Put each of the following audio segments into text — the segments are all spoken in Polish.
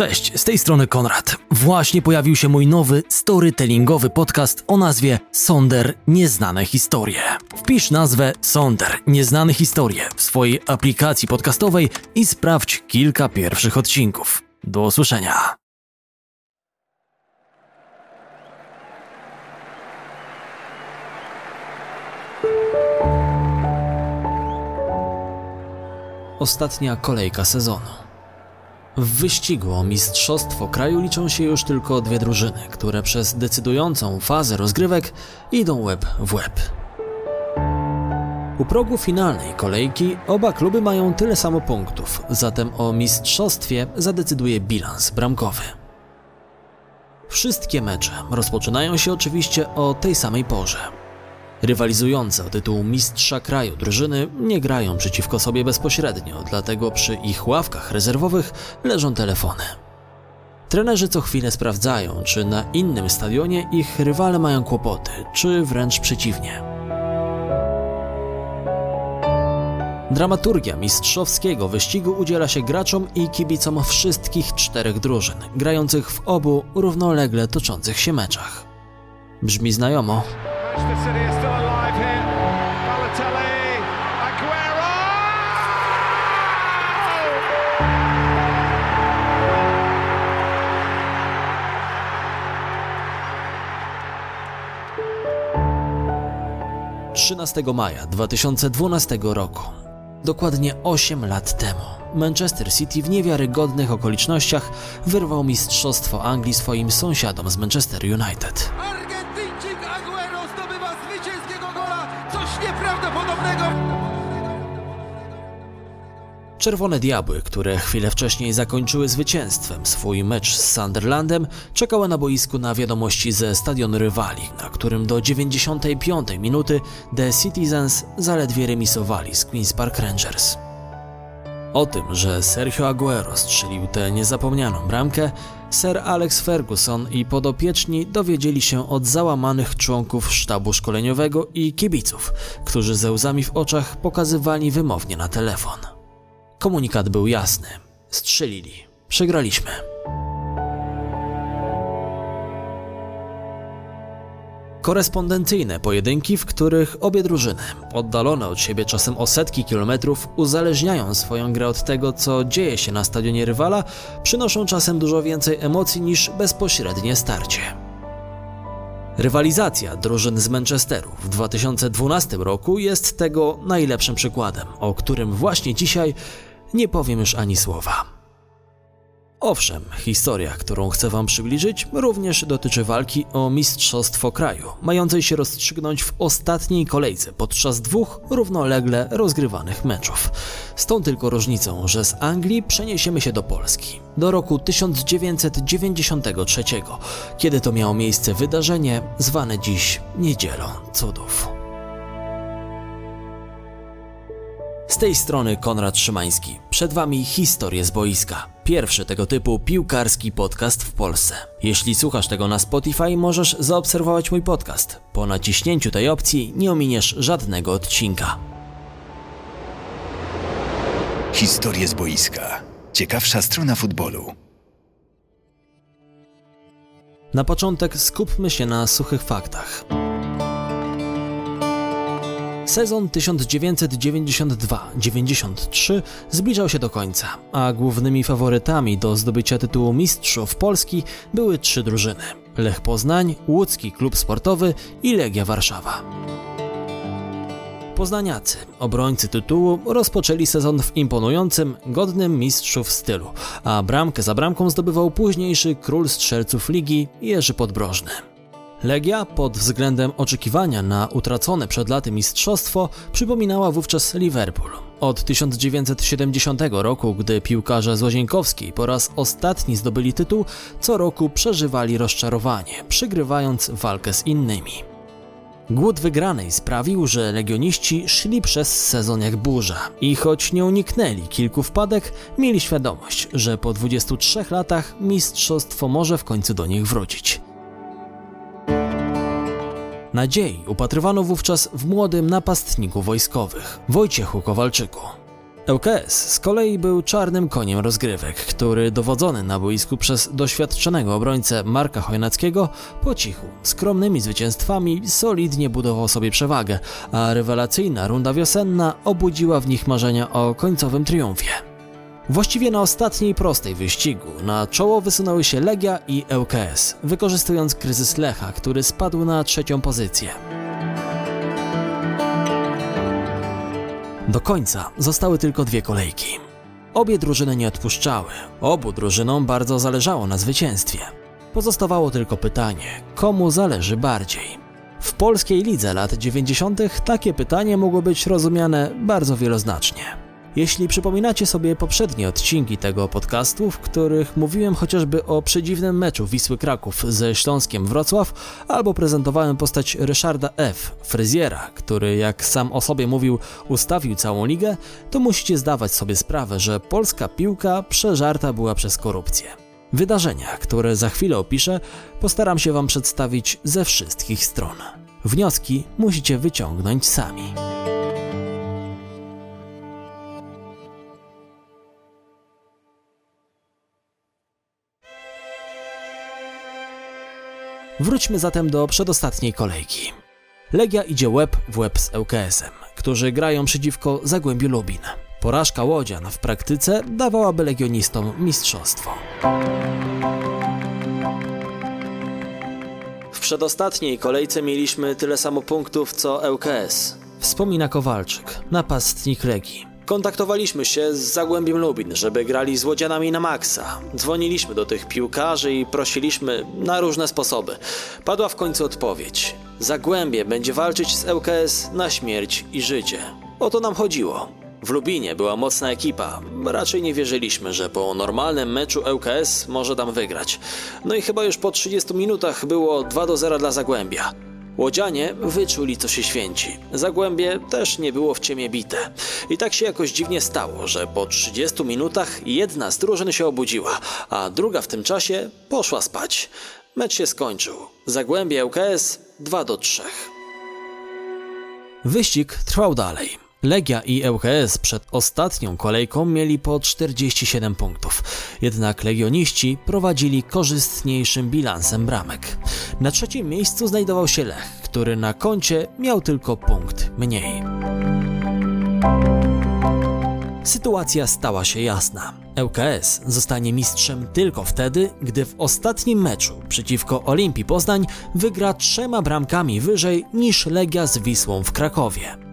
Cześć, z tej strony Konrad. Właśnie pojawił się mój nowy storytellingowy podcast o nazwie Sonder Nieznane Historie. Wpisz nazwę Sonder Nieznane Historie w swojej aplikacji podcastowej i sprawdź kilka pierwszych odcinków. Do usłyszenia. Ostatnia kolejka sezonu. W wyścigu o mistrzostwo kraju liczą się już tylko dwie drużyny, które przez decydującą fazę rozgrywek idą łeb w łeb. U progu finalnej kolejki oba kluby mają tyle samo punktów, zatem o mistrzostwie zadecyduje bilans bramkowy. Wszystkie mecze rozpoczynają się oczywiście o tej samej porze. Rywalizujące o tytuł mistrza kraju drużyny nie grają przeciwko sobie bezpośrednio, dlatego przy ich ławkach rezerwowych leżą telefony. Trenerzy co chwilę sprawdzają, czy na innym stadionie ich rywale mają kłopoty, czy wręcz przeciwnie. Dramaturgia mistrzowskiego wyścigu udziela się graczom i kibicom wszystkich czterech drużyn, grających w obu równolegle toczących się meczach. Brzmi znajomo. Manchester City are still alive here. Balotelli, Aguero! – 13 maja 2012 roku. Dokładnie 8 lat temu Manchester City w niewiarygodnych okolicznościach wyrwał Mistrzostwo Anglii swoim sąsiadom z Manchester United. Czerwone Diabły, które chwilę wcześniej zakończyły zwycięstwem swój mecz z Sunderlandem, czekały na boisku na wiadomości ze stadionu rywali, na którym do 95 minuty The Citizens zaledwie remisowali z Queen's Park Rangers. O tym, że Sergio Aguero strzelił tę niezapomnianą bramkę, Sir Alex Ferguson i podopieczni dowiedzieli się od załamanych członków sztabu szkoleniowego i kibiców, którzy ze łzami w oczach pokazywali wymownie na telefon. Komunikat był jasny. Strzelili. Przegraliśmy. Korespondencyjne pojedynki, w których obie drużyny, oddalone od siebie czasem o setki kilometrów, uzależniają swoją grę od tego, co dzieje się na stadionie rywala, przynoszą czasem dużo więcej emocji niż bezpośrednie starcie. Rywalizacja drużyn z Manchesteru w 2012 roku jest tego najlepszym przykładem, o którym właśnie dzisiaj nie powiem już ani słowa. Owszem, historia, którą chcę Wam przybliżyć, również dotyczy walki o Mistrzostwo Kraju, mającej się rozstrzygnąć w ostatniej kolejce podczas dwóch równolegle rozgrywanych meczów. Z tą tylko różnicą, że z Anglii przeniesiemy się do Polski, do roku 1993, kiedy to miało miejsce wydarzenie zwane dziś Niedzielą Cudów. Z tej strony Konrad Szymański. Przed Wami historie z boiska. Pierwszy tego typu piłkarski podcast w Polsce. Jeśli słuchasz tego na Spotify, możesz zaobserwować mój podcast. Po naciśnięciu tej opcji nie ominiesz żadnego odcinka. Historie z boiska. Ciekawsza strona futbolu. Na początek skupmy się na suchych faktach. Sezon 1992-93 zbliżał się do końca, a głównymi faworytami do zdobycia tytułu mistrzów Polski były trzy drużyny: Lech Poznań, Łódzki Klub Sportowy i Legia Warszawa. Poznaniacy, obrońcy tytułu, rozpoczęli sezon w imponującym, godnym mistrzów stylu, a bramkę za bramką zdobywał późniejszy król strzelców ligi Jerzy Podbrożny. Legia pod względem oczekiwania na utracone przed laty mistrzostwo przypominała wówczas Liverpool. Od 1970 roku, gdy piłkarze Złozienkowski po raz ostatni zdobyli tytuł, co roku przeżywali rozczarowanie, przygrywając walkę z innymi. Głód wygranej sprawił, że legioniści szli przez sezon jak burza i choć nie uniknęli kilku wpadek, mieli świadomość, że po 23 latach mistrzostwo może w końcu do nich wrócić. Nadziei upatrywano wówczas w młodym napastniku wojskowych, Wojciechu Kowalczyku. ŁKS z kolei był czarnym koniem rozgrywek, który dowodzony na boisku przez doświadczonego obrońcę Marka Chojnackiego po cichu, skromnymi zwycięstwami solidnie budował sobie przewagę, a rewelacyjna runda wiosenna obudziła w nich marzenia o końcowym triumfie. Właściwie na ostatniej prostej wyścigu na czoło wysunęły się Legia i ŁKS, wykorzystując kryzys Lecha, który spadł na trzecią pozycję. Do końca zostały tylko dwie kolejki. Obie drużyny nie odpuszczały, obu drużynom bardzo zależało na zwycięstwie. Pozostawało tylko pytanie, komu zależy bardziej. W polskiej lidze lat 90. takie pytanie mogło być rozumiane bardzo wieloznacznie. Jeśli przypominacie sobie poprzednie odcinki tego podcastu, w których mówiłem chociażby o przedziwnym meczu Wisły Kraków ze Śląskiem Wrocław, albo prezentowałem postać Ryszarda F., fryzjera, który, jak sam o sobie mówił, ustawił całą ligę, to musicie zdawać sobie sprawę, że polska piłka przeżarta była przez korupcję. Wydarzenia, które za chwilę opiszę, postaram się Wam przedstawić ze wszystkich stron. Wnioski musicie wyciągnąć sami. Wróćmy zatem do przedostatniej kolejki. Legia idzie łeb w łeb z ŁKS-em, którzy grają przeciwko Zagłębiu Lubin. Porażka Łodzian w praktyce dawałaby legionistom mistrzostwo. W przedostatniej kolejce mieliśmy tyle samo punktów co ŁKS. Wspomina Kowalczyk, napastnik Legii. Kontaktowaliśmy się z Zagłębiem Lubin, żeby grali z Łodzianami na maksa. Dzwoniliśmy do tych piłkarzy i prosiliśmy na różne sposoby. Padła w końcu odpowiedź. Zagłębie będzie walczyć z ŁKS na śmierć i życie. O to nam chodziło. W Lubinie była mocna ekipa. Raczej nie wierzyliśmy, że po normalnym meczu ŁKS może tam wygrać. No i chyba już po 30 minutach było 2 do 0 dla Zagłębia. Łodzianie wyczuli, co się święci. Zagłębie też nie było w ciemię bite. I tak się jakoś dziwnie stało, że po 30 minutach jedna z drużyn się obudziła, a druga w tym czasie poszła spać. Mecz się skończył. Zagłębie ŁKS 2 do 3. Wyścig trwał dalej. Legia i ŁKS przed ostatnią kolejką mieli po 47 punktów, jednak legioniści prowadzili korzystniejszym bilansem bramek. Na trzecim miejscu znajdował się Lech, który na koncie miał tylko punkt mniej. Sytuacja stała się jasna. ŁKS zostanie mistrzem tylko wtedy, gdy w ostatnim meczu przeciwko Olimpii Poznań wygra trzema bramkami wyżej niż Legia z Wisłą w Krakowie.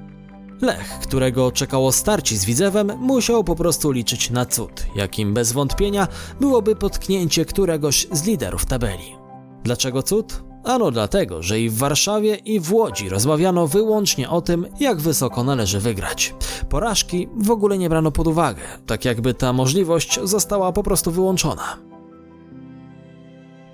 Lech, którego czekało starcie z Widzewem, musiał po prostu liczyć na cud, jakim bez wątpienia byłoby potknięcie któregoś z liderów tabeli. Dlaczego cud? Ano dlatego, że i w Warszawie i w Łodzi rozmawiano wyłącznie o tym, jak wysoko należy wygrać. Porażki w ogóle nie brano pod uwagę, tak jakby ta możliwość została po prostu wyłączona.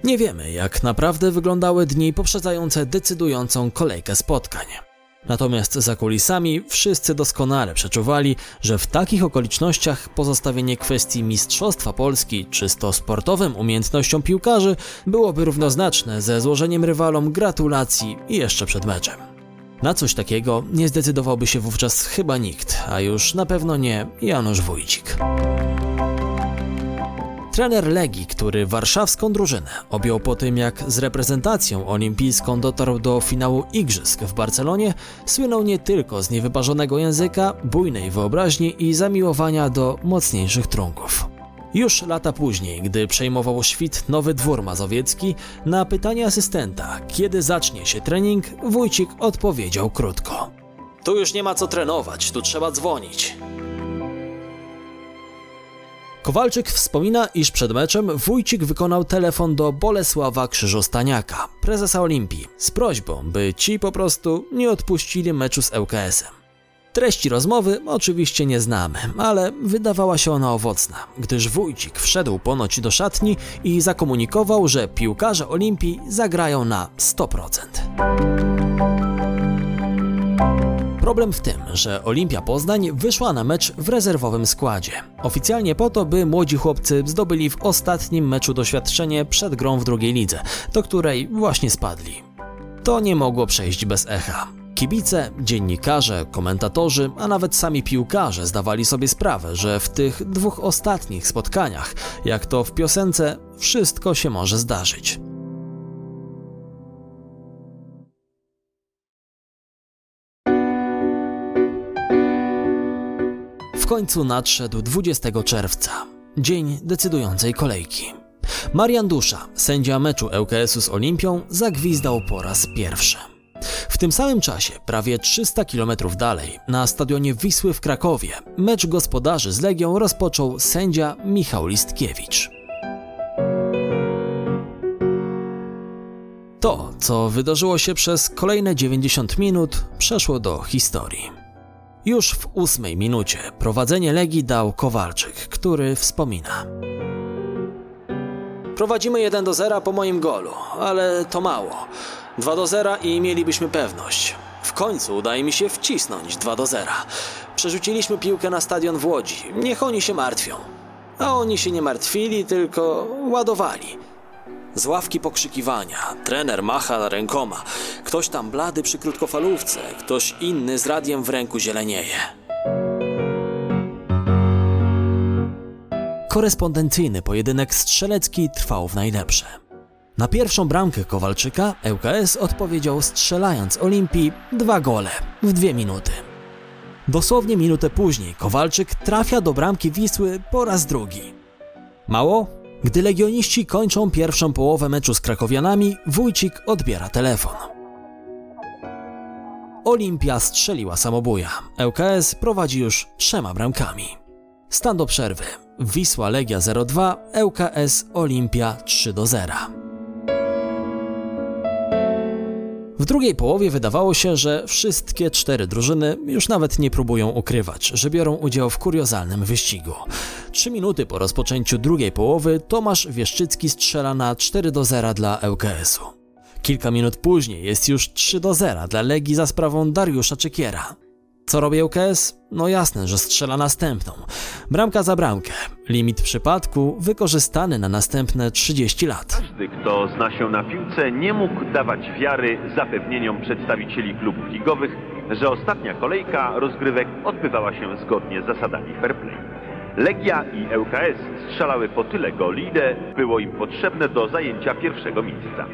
Nie wiemy, jak naprawdę wyglądały dni poprzedzające decydującą kolejkę spotkań. Natomiast za kulisami wszyscy doskonale przeczuwali, że w takich okolicznościach pozostawienie kwestii Mistrzostwa Polski czysto sportowym umiejętnościom piłkarzy byłoby równoznaczne ze złożeniem rywalom gratulacji jeszcze przed meczem. Na coś takiego nie zdecydowałby się wówczas chyba nikt, a już na pewno nie Janusz Wójcik. Trener Legii, który warszawską drużynę objął po tym, jak z reprezentacją olimpijską dotarł do finału Igrzysk w Barcelonie, słynął nie tylko z niewyparzonego języka, bujnej wyobraźni i zamiłowania do mocniejszych trunków. Już lata później, gdy przejmował świt Nowy Dwór Mazowiecki, na pytanie asystenta, kiedy zacznie się trening, Wójcik odpowiedział krótko. Tu już nie ma co trenować, tu trzeba dzwonić. Kowalczyk wspomina, iż przed meczem Wójcik wykonał telefon do Bolesława Krzyżostaniaka, prezesa Olimpii, z prośbą, by ci po prostu nie odpuścili meczu z ŁKS-em. Treści rozmowy oczywiście nie znamy, ale wydawała się ona owocna, gdyż Wójcik wszedł ponoć do szatni i zakomunikował, że piłkarze Olimpii zagrają na 100%. Problem w tym, że Olimpia Poznań wyszła na mecz w rezerwowym składzie. Oficjalnie po to, by młodzi chłopcy zdobyli w ostatnim meczu doświadczenie przed grą w drugiej lidze, do której właśnie spadli. To nie mogło przejść bez echa. Kibice, dziennikarze, komentatorzy, a nawet sami piłkarze zdawali sobie sprawę, że w tych dwóch ostatnich spotkaniach, jak to w piosence, wszystko się może zdarzyć. W końcu nadszedł 20 czerwca, dzień decydującej kolejki. Marian Dusza, sędzia meczu ŁKS-u z Olimpią, zagwizdał po raz pierwszy. W tym samym czasie, prawie 300 km dalej, na stadionie Wisły w Krakowie, mecz gospodarzy z Legią rozpoczął sędzia Michał Listkiewicz. To, co wydarzyło się przez kolejne 90 minut, przeszło do historii. Już w ósmej minucie prowadzenie Legii dał Kowalczyk, który wspomina. Prowadzimy 1 do 0 po moim golu, ale to mało. 2 do 0 i mielibyśmy pewność. W końcu udaje mi się wcisnąć 2 do 0. Przerzuciliśmy piłkę na stadion w Łodzi. Niech oni się martwią. A oni się nie martwili, tylko ładowali. Z ławki pokrzykiwania, trener macha rękoma, ktoś tam blady przy krótkofalówce, ktoś inny z radiem w ręku zielenieje. Korespondencyjny pojedynek strzelecki trwał w najlepsze. Na pierwszą bramkę Kowalczyka ŁKS odpowiedział strzelając Olimpii dwa gole w dwie minuty. Dosłownie minutę później Kowalczyk trafia do bramki Wisły po raz drugi. Mało? Gdy legioniści kończą pierwszą połowę meczu z krakowianami, Wójcik odbiera telefon. Olimpia strzeliła samobuja. ŁKS prowadzi już trzema bramkami. Stan do przerwy. Wisła Legia 0-2, ŁKS Olimpia 3-0. W drugiej połowie wydawało się, że wszystkie cztery drużyny już nawet nie próbują ukrywać, że biorą udział w kuriozalnym wyścigu. Trzy minuty po rozpoczęciu drugiej połowy Tomasz Wieszczycki strzela na 4 do 0 dla ŁKS-u. Kilka minut później jest już 3 do 0 dla Legii za sprawą Dariusza Czekiera. Co robi ŁKS? No jasne, że strzela następną. Bramka za bramkę. Limit przypadku wykorzystany na następne 30 lat. Każdy, kto zna się na piłce, nie mógł dawać wiary zapewnieniom przedstawicieli klubów ligowych, że ostatnia kolejka rozgrywek odbywała się zgodnie z zasadami fair play. Legia i ŁKS strzelały po tyle goli, ile było im potrzebne do zajęcia pierwszego miejsca.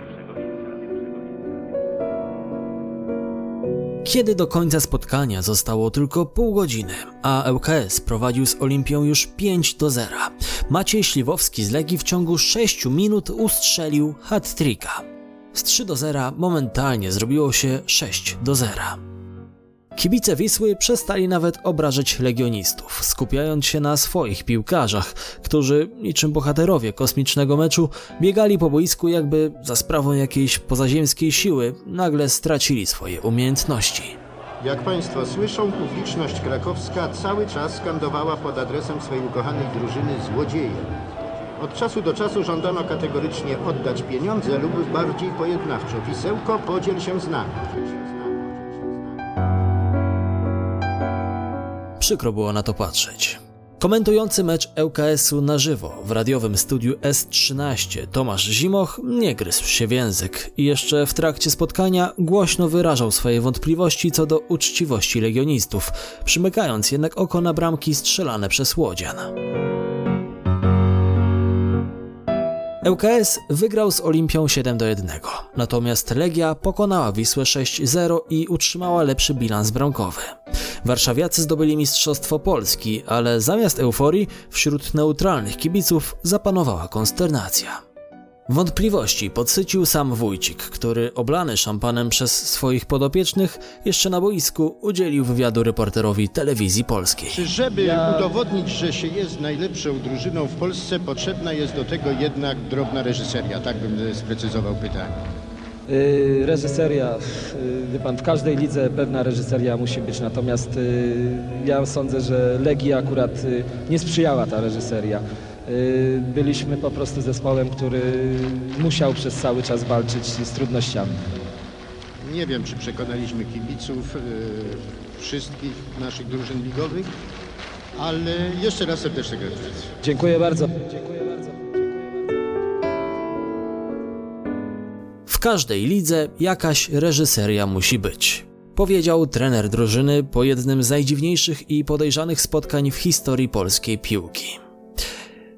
Kiedy do końca spotkania zostało tylko pół godziny, a ŁKS prowadził z Olimpią już 5 do 0, Maciej Śliwowski z Legii w ciągu 6 minut ustrzelił hat-tricka. Z 3 do 0 momentalnie zrobiło się 6 do 0. Kibice Wisły przestali nawet obrażać legionistów, skupiając się na swoich piłkarzach, którzy, niczym bohaterowie kosmicznego meczu, biegali po boisku jakby za sprawą jakiejś pozaziemskiej siły nagle stracili swoje umiejętności. Jak Państwo słyszą, publiczność krakowska cały czas skandowała pod adresem swojej ukochanej drużyny złodzieje. Od czasu do czasu żądano kategorycznie oddać pieniądze lub bardziej pojednawczo. Wisełko, podziel się z nami. Przykro było na to patrzeć. Komentujący mecz ŁKS-u na żywo w radiowym studiu S13 Tomasz Zimoch nie gryzł się w język i jeszcze w trakcie spotkania głośno wyrażał swoje wątpliwości co do uczciwości legionistów, przymykając jednak oko na bramki strzelane przez Łodzian. ŁKS wygrał z Olimpią 7 do 1, natomiast Legia pokonała Wisłę 6-0 i utrzymała lepszy bilans bramkowy. Warszawiacy zdobyli Mistrzostwo Polski, ale zamiast euforii wśród neutralnych kibiców zapanowała konsternacja. Wątpliwości podsycił sam Wójcik, który oblany szampanem przez swoich podopiecznych jeszcze na boisku udzielił wywiadu reporterowi telewizji polskiej. Czy żeby udowodnić, że się jest najlepszą drużyną w Polsce, potrzebna jest do tego jednak drobna reżyseria? Tak bym sprecyzował pytanie. Y, Reżyseria, y, wie pan, w każdej lidze pewna reżyseria musi być, natomiast y, ja sądzę, że Legii akurat nie sprzyjała ta reżyseria. Byliśmy po prostu zespołem, który musiał przez cały czas walczyć z trudnościami. Nie wiem, czy przekonaliśmy kibiców wszystkich naszych drużyn ligowych, ale jeszcze raz serdeczne gratulacje. Dziękuję bardzo. Dziękuję W każdej lidze jakaś reżyseria musi być. powiedział trener drużyny po jednym z najdziwniejszych i podejrzanych spotkań w historii polskiej piłki.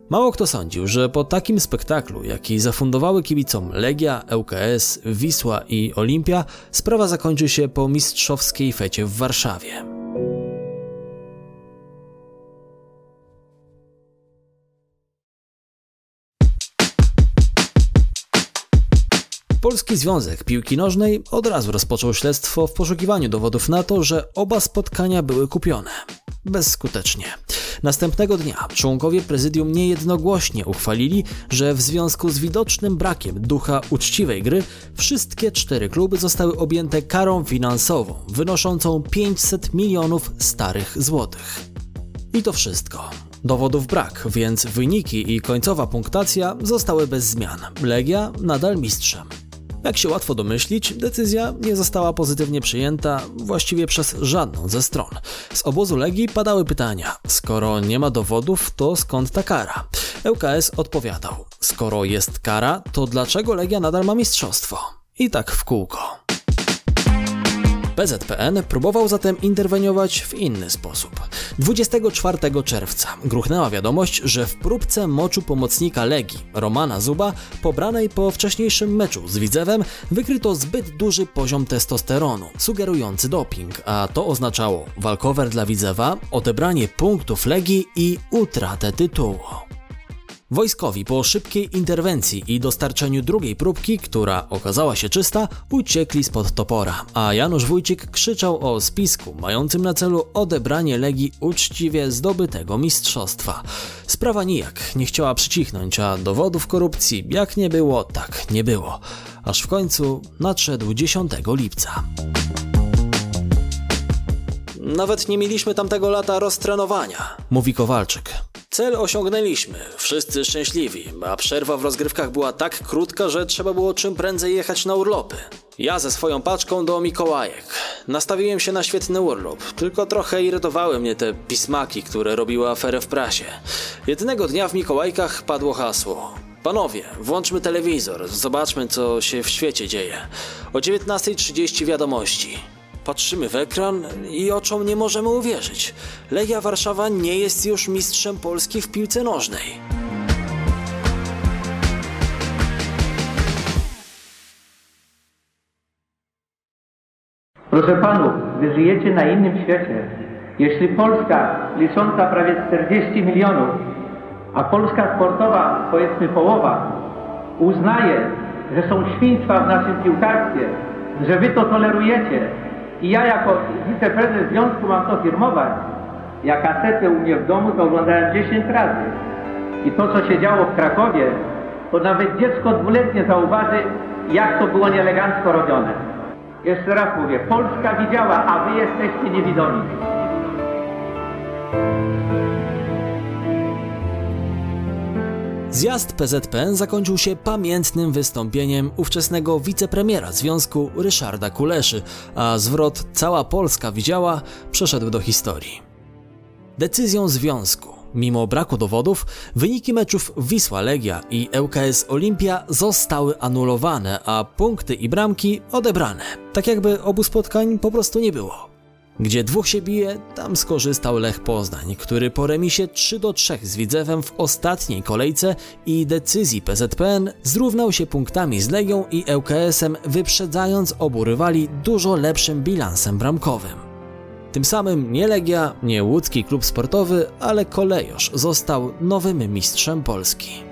Mało kto sądził, że po takim spektaklu, jaki zafundowały kibicom Legia, ŁKS, Wisła i Olimpia, sprawa zakończy się po mistrzowskiej fecie w Warszawie. Polski Związek Piłki Nożnej od razu rozpoczął śledztwo w poszukiwaniu dowodów na to, że oba spotkania były kupione. Bezskutecznie. Następnego dnia członkowie prezydium niejednogłośnie uchwalili, że w związku z widocznym brakiem ducha uczciwej gry wszystkie cztery kluby zostały objęte karą finansową wynoszącą 500 milionów starych złotych. I to wszystko. Dowodów brak, więc wyniki i końcowa punktacja zostały bez zmian. Legia nadal mistrzem. Jak się łatwo domyślić, decyzja nie została pozytywnie przyjęta właściwie przez żadną ze stron. Z obozu Legii padały pytania: skoro nie ma dowodów, to skąd ta kara? ŁKS odpowiadał: skoro jest kara, to dlaczego Legia nadal ma mistrzostwo? I tak w kółko. PZPN próbował zatem interweniować w inny sposób. 24 czerwca gruchnęła wiadomość, że w próbce moczu pomocnika Legii, Romana Zuba, pobranej po wcześniejszym meczu z Widzewem, wykryto zbyt duży poziom testosteronu, sugerujący doping, a to oznaczało walkover dla Widzewa, odebranie punktów Legii i utratę tytułu. Wojskowi po szybkiej interwencji i dostarczeniu drugiej próbki, która okazała się czysta, uciekli spod topora, a Janusz Wójcik krzyczał o spisku mającym na celu odebranie Legii uczciwie zdobytego mistrzostwa. Sprawa nijak nie chciała przycichnąć, a dowodów korupcji jak nie było, tak nie było. Aż w końcu nadszedł 10 lipca. Nawet nie mieliśmy tamtego lata roztrenowania, mówi Kowalczyk. Cel osiągnęliśmy, wszyscy szczęśliwi, a przerwa w rozgrywkach była tak krótka, że trzeba było czym prędzej jechać na urlopy. Ja ze swoją paczką do Mikołajek. Nastawiłem się na świetny urlop, tylko trochę irytowały mnie te pismaki, które robiły aferę w prasie. Jednego dnia w Mikołajkach padło hasło. Panowie, włączmy telewizor, zobaczmy co się w świecie dzieje. O 19.30 wiadomości. Patrzymy w ekran i oczom nie możemy uwierzyć. Legia Warszawa nie jest już mistrzem Polski w piłce nożnej. Proszę panów, wy żyjecie na innym świecie. Jeśli Polska, licząca prawie 40 milionów, a Polska sportowa, powiedzmy połowa, uznaje, że są świństwa w naszym piłkarstwie, że wy to tolerujecie, i ja jako wiceprezes związku mam to firmować. Ja kasetę u mnie w domu to oglądałem 10 razy. I to, co się działo w Krakowie, to nawet dziecko dwuletnie zauważy, jak to było nieelegancko robione. Jeszcze raz mówię, Polska widziała, a wy jesteście niewidomi. Zjazd PZPN zakończył się pamiętnym wystąpieniem ówczesnego wicepremiera związku Ryszarda Kuleszy, a zwrot Cała Polska widziała przeszedł do historii. Decyzją związku, mimo braku dowodów, wyniki meczów Wisła Legia i ŁKS Olimpia zostały anulowane, a punkty i bramki odebrane, tak jakby obu spotkań po prostu nie było. Gdzie dwóch się bije, tam skorzystał Lech Poznań, który po remisie 3 do 3 z Widzewem w ostatniej kolejce i decyzji PZPN zrównał się punktami z Legią i ŁKS-em, wyprzedzając obu rywali dużo lepszym bilansem bramkowym. Tym samym nie Legia, nie łódzki klub sportowy, ale Kolejosz został nowym mistrzem Polski.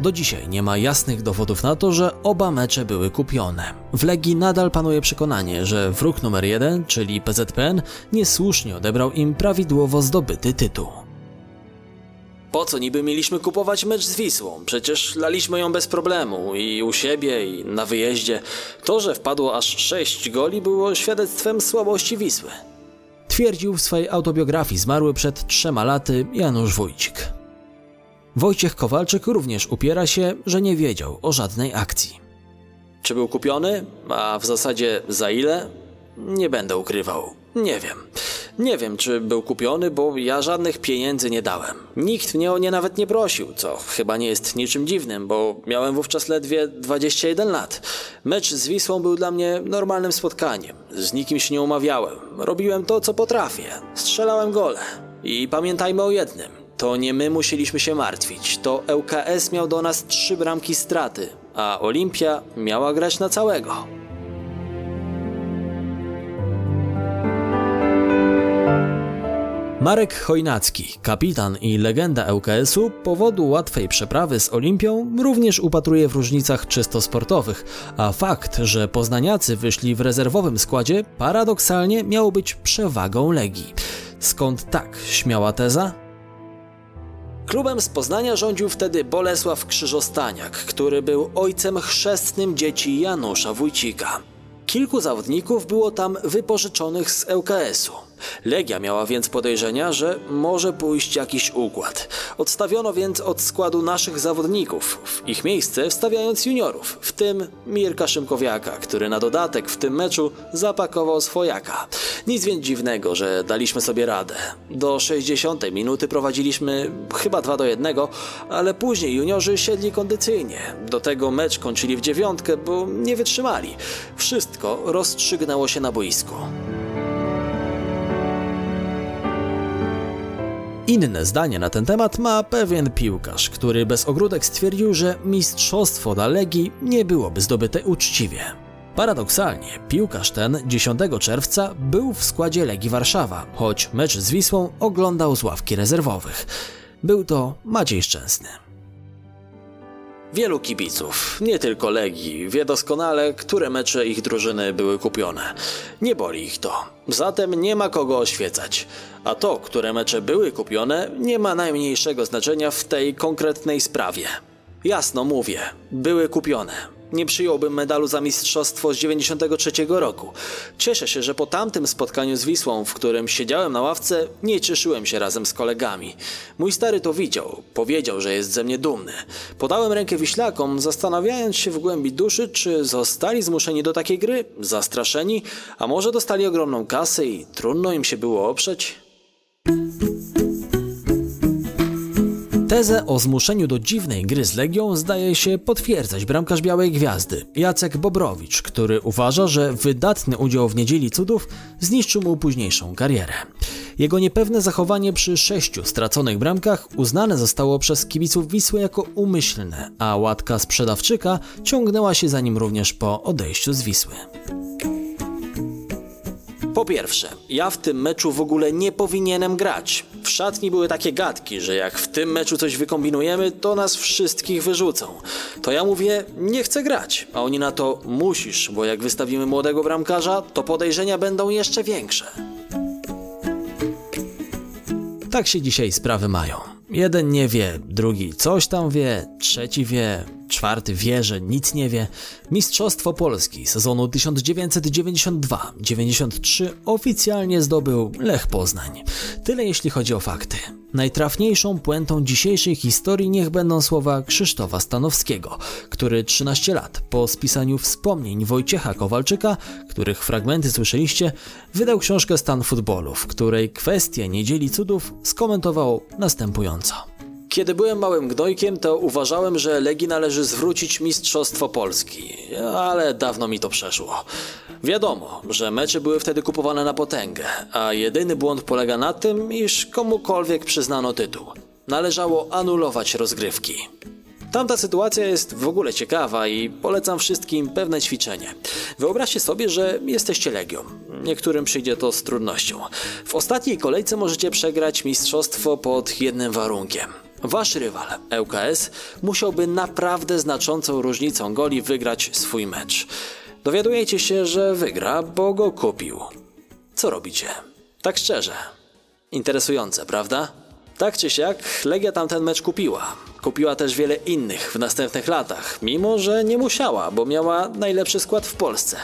Do dzisiaj nie ma jasnych dowodów na to, że oba mecze były kupione. W Legii nadal panuje przekonanie, że wróg numer jeden, czyli PZPN, niesłusznie odebrał im prawidłowo zdobyty tytuł. Po co niby mieliśmy kupować mecz z Wisłą? Przecież laliśmy ją bez problemu i u siebie, i na wyjeździe. To, że wpadło aż 6 goli, było świadectwem słabości Wisły. Twierdził w swojej autobiografii zmarły przed trzema laty Janusz Wójcik. Wojciech Kowalczyk również upiera się, że nie wiedział o żadnej akcji. Czy był kupiony? A w zasadzie za ile? Nie będę ukrywał. Nie wiem. Nie wiem, czy był kupiony, bo ja żadnych pieniędzy nie dałem. Nikt mnie o nie nawet nie prosił, co chyba nie jest niczym dziwnym, bo miałem wówczas ledwie 21 lat. Mecz z Wisłą był dla mnie normalnym spotkaniem. Z nikim się nie umawiałem. Robiłem to, co potrafię. Strzelałem gole. I pamiętajmy o jednym. To nie my musieliśmy się martwić. To ŁKS miał do nas trzy bramki straty, a Olimpia miała grać na całego. Marek Chojnacki, kapitan i legenda ŁKS-u, powodu łatwej przeprawy z Olimpią również upatruje w różnicach czysto sportowych, a fakt, że poznaniacy wyszli w rezerwowym składzie, paradoksalnie miał być przewagą Legii. Skąd tak śmiała teza? Klubem z Poznania rządził wtedy Bolesław Krzyżostaniak, który był ojcem chrzestnym dzieci Janusza Wójcika. Kilku zawodników było tam wypożyczonych z ŁKS-u. Legia miała więc podejrzenia, że może pójść jakiś układ. Odstawiono więc od składu naszych zawodników, w ich miejsce wstawiając juniorów, w tym Mirka Szymkowiaka, który na dodatek w tym meczu zapakował swojaka. Nic więc dziwnego, że daliśmy sobie radę. Do 60 minuty prowadziliśmy chyba 2 do 1, ale później juniorzy siedli kondycyjnie. Do tego mecz kończyli w dziewiątkę, bo nie wytrzymali. Wszystko rozstrzygnęło się na boisku. Inne zdanie na ten temat ma pewien piłkarz, który bez ogródek stwierdził, że mistrzostwo dla Legii nie byłoby zdobyte uczciwie. Paradoksalnie, piłkarz ten 10 czerwca był w składzie Legii Warszawa, choć mecz z Wisłą oglądał z ławki rezerwowych. Był to Maciej Szczęsny. Wielu kibiców, nie tylko Legii, wie doskonale, które mecze ich drużyny były kupione. Nie boli ich to, zatem nie ma kogo oświecać. A to, które mecze były kupione, nie ma najmniejszego znaczenia w tej konkretnej sprawie. Jasno mówię, były kupione. Nie przyjąłbym medalu za mistrzostwo z 93 roku. Cieszę się, że po tamtym spotkaniu z Wisłą, w którym siedziałem na ławce, nie cieszyłem się razem z kolegami. Mój stary to widział, powiedział, że jest ze mnie dumny. Podałem rękę Wiślakom, zastanawiając się w głębi duszy, czy zostali zmuszeni do takiej gry, zastraszeni, a może dostali ogromną kasę i trudno im się było oprzeć. Tezę o zmuszeniu do dziwnej gry z Legią zdaje się potwierdzać bramkarz Białej Gwiazdy, Jacek Bobrowicz, który uważa, że wydatny udział w Niedzieli Cudów zniszczył mu późniejszą karierę. Jego niepewne zachowanie przy sześciu straconych bramkach uznane zostało przez kibiców Wisły jako umyślne, a łatka sprzedawczyka ciągnęła się za nim również po odejściu z Wisły. Po pierwsze, ja w tym meczu w ogóle nie powinienem grać. W szatni były takie gadki, że jak w tym meczu coś wykombinujemy, to nas wszystkich wyrzucą. To ja mówię, nie chcę grać, a oni na to musisz, bo jak wystawimy młodego bramkarza, to podejrzenia będą jeszcze większe. Tak się dzisiaj sprawy mają. Jeden nie wie, drugi coś tam wie, trzeci wie, czwarty wie, że nic nie wie. Mistrzostwo Polski sezonu 1992-93 oficjalnie zdobył Lech Poznań. Tyle jeśli chodzi o fakty. Najtrafniejszą puentą dzisiejszej historii niech będą słowa Krzysztofa Stanowskiego, który 13 lat po spisaniu wspomnień Wojciecha Kowalczyka, których fragmenty słyszeliście, wydał książkę Stan futbolu, w której kwestię Niedzieli Cudów skomentował następująco. Kiedy byłem małym gnojkiem, to uważałem, że Legii należy zwrócić Mistrzostwo Polski, ale dawno mi to przeszło. Wiadomo, że mecze były wtedy kupowane na potęgę, a jedyny błąd polega na tym, iż komukolwiek przyznano tytuł. Należało anulować rozgrywki. Tamta sytuacja jest w ogóle ciekawa i polecam wszystkim pewne ćwiczenie. Wyobraźcie sobie, że jesteście Legią. Niektórym przyjdzie to z trudnością. W ostatniej kolejce możecie przegrać mistrzostwo pod jednym warunkiem. Wasz rywal, ŁKS, musiałby naprawdę znaczącą różnicą goli wygrać swój mecz. Dowiadujecie się, że wygra, bo go kupił. Co robicie? Tak szczerze. Interesujące, prawda? Tak czy siak, Legia tamten mecz kupiła. Kupiła też wiele innych w następnych latach, mimo że nie musiała, bo miała najlepszy skład w Polsce.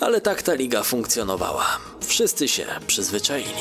Ale tak ta liga funkcjonowała. Wszyscy się przyzwyczaili.